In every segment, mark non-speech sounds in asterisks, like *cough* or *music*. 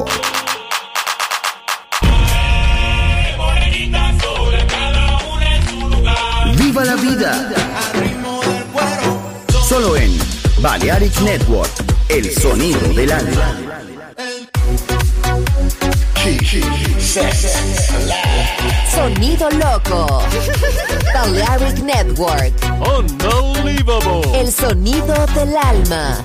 Network. ¡Viva la vida! Solo en Balearic Network, el sonido del alma. Sonido loco. Balearic Network. Unbelievable. El sonido del alma.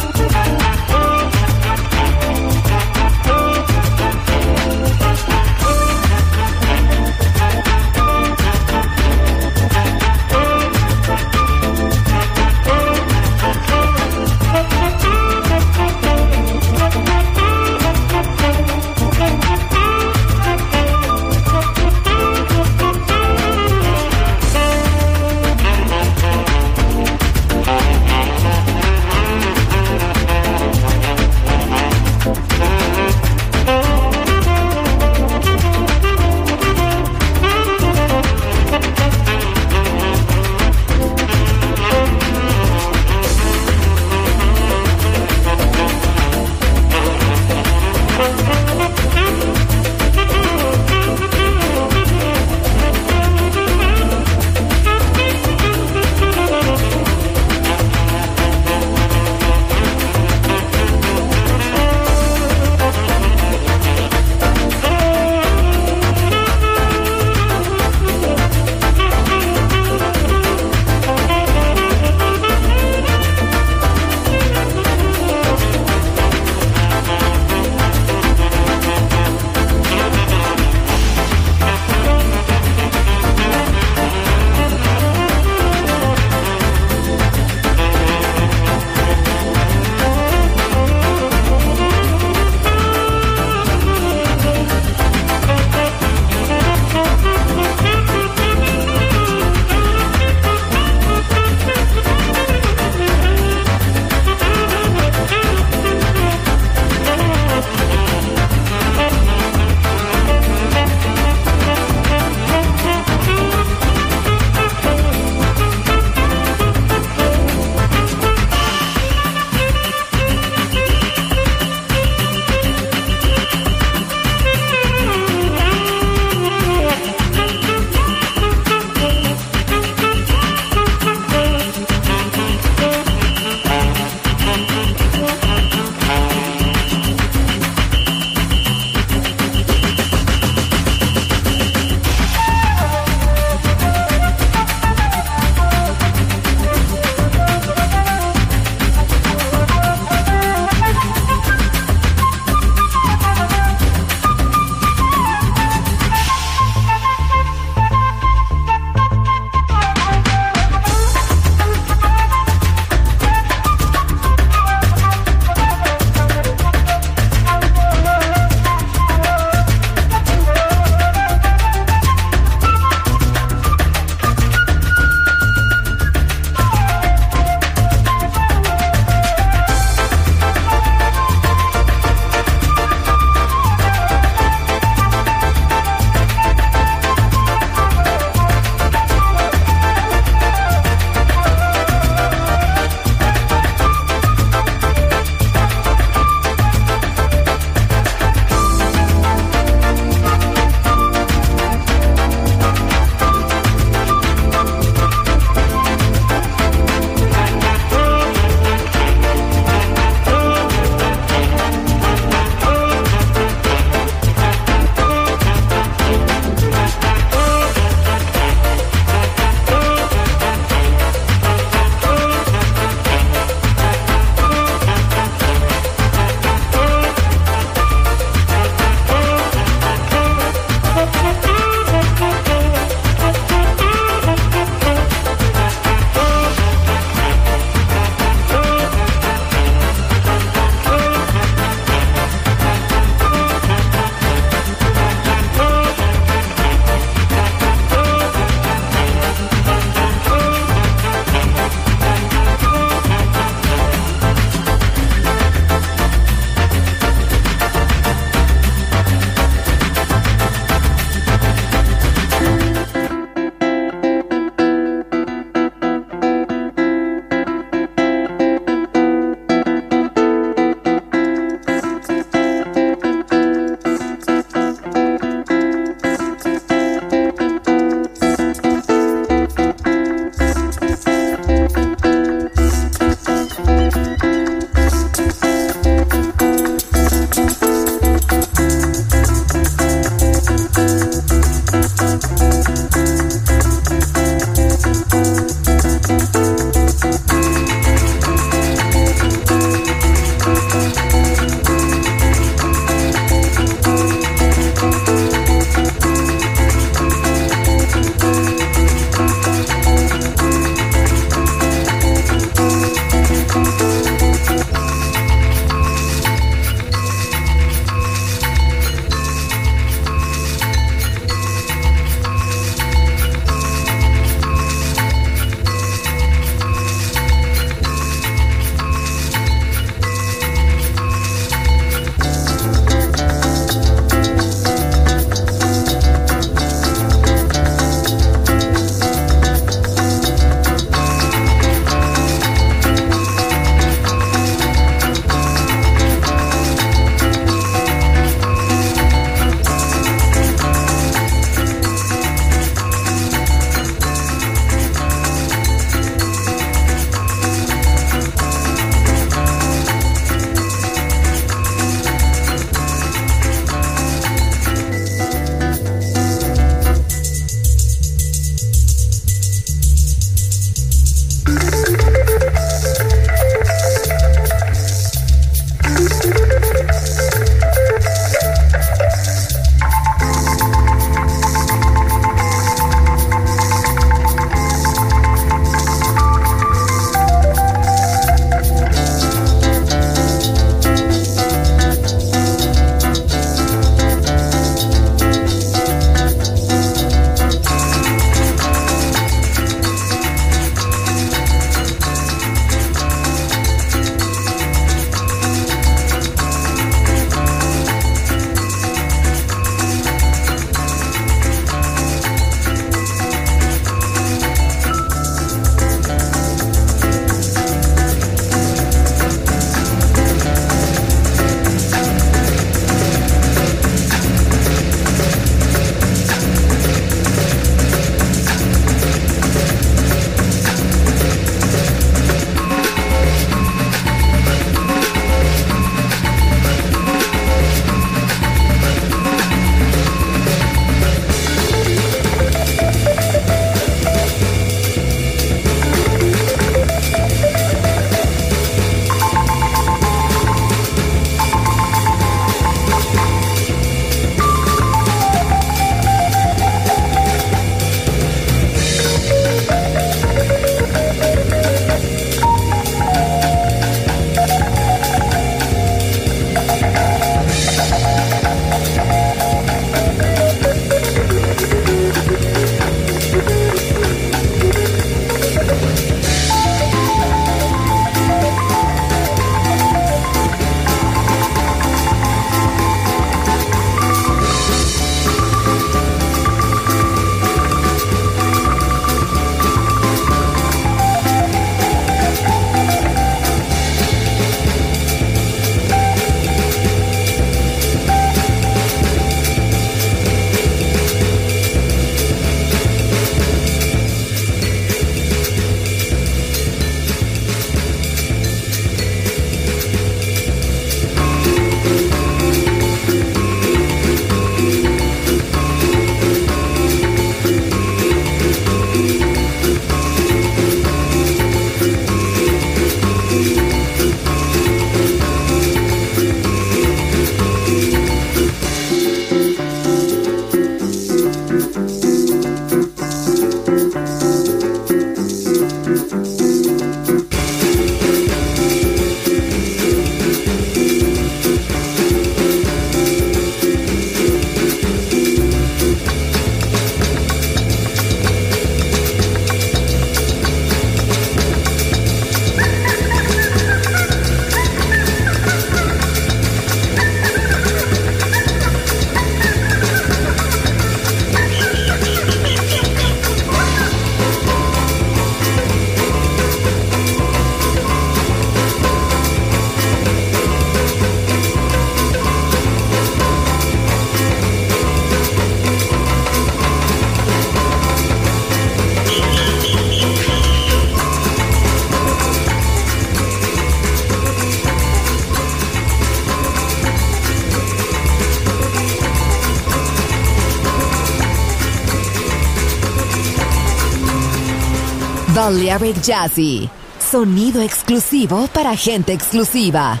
Balearic Jazzy. Sonido exclusivo para gente exclusiva.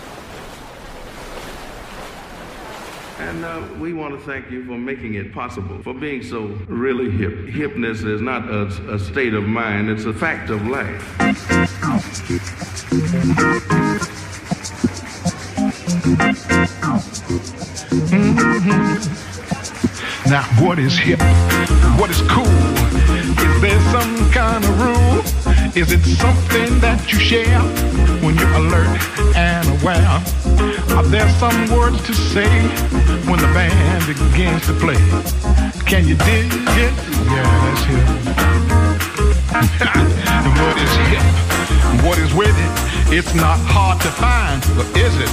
And uh, we want to thank you for making it possible, for being so really hip. Hipness is not a, a state of mind, it's a fact of life. Now, what is hip? What is cool? Is there some kind of rule? Is it something that you share when you're alert and aware? Are there some words to say when the band begins to play? Can you dig it? Yeah, that's hip. *laughs* what is hip? What is with it? It's not hard to find, but is it?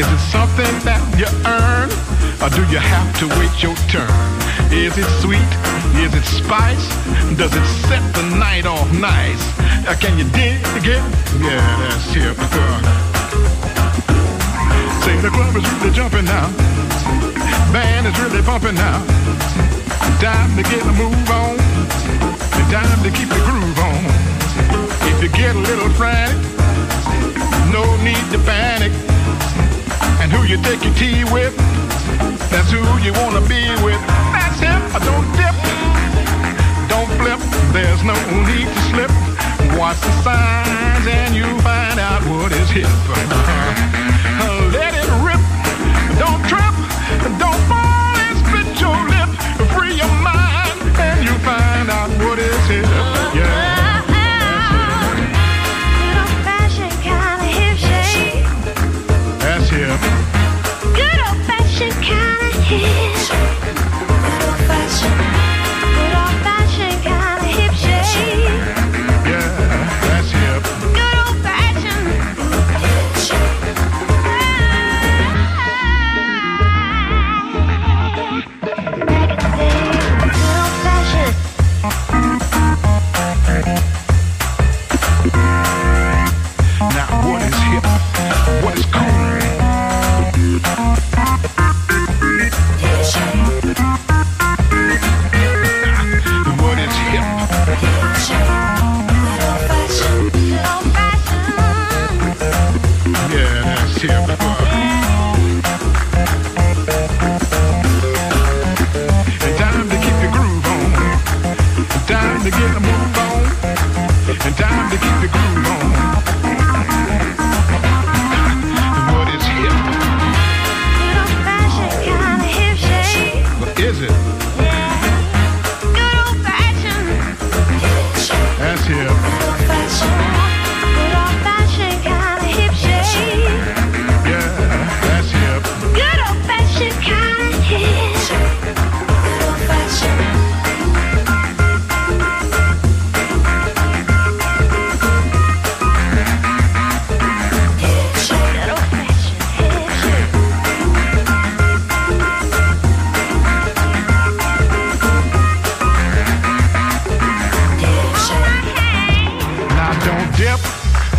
Is it something that you earn? Or do you have to wait your turn? Is it sweet? Is it spice? Does it set the night off nice? Uh, can you dig it? Yeah, that's hip. Say the club is really jumping now. Band is really bumping now. Time to get a move on. Time to keep the groove on. If you get a little frantic, no need to panic. And who you take your tea with, that's who you wanna be with. That's him. Don't dip, don't flip. There's no need to slip. Watch the signs and you find out what is hip.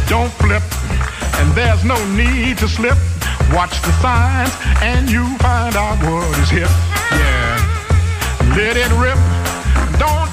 Don't flip, and there's no need to slip. Watch the signs and you find out what is hip. Yeah. Let it rip. Don't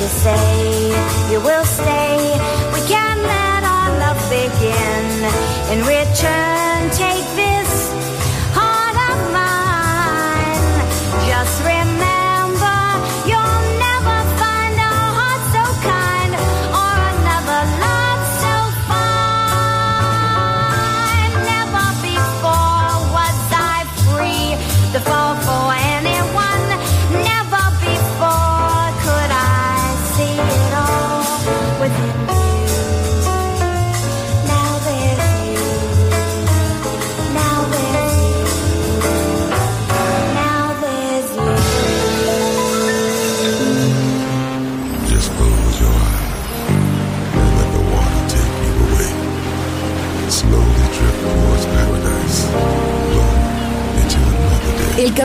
you say you will stay. We can let our love begin in return.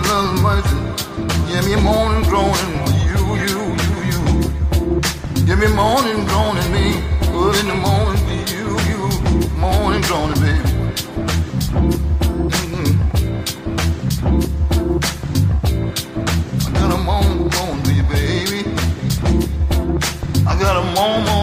still unwriting. Give me morning groaning, you, you, you, you. Give me morning groaning, me. Good in the morning, you, you. Morning groaning, baby. Mm-hmm. I got a moan, moan, baby. I got a morning.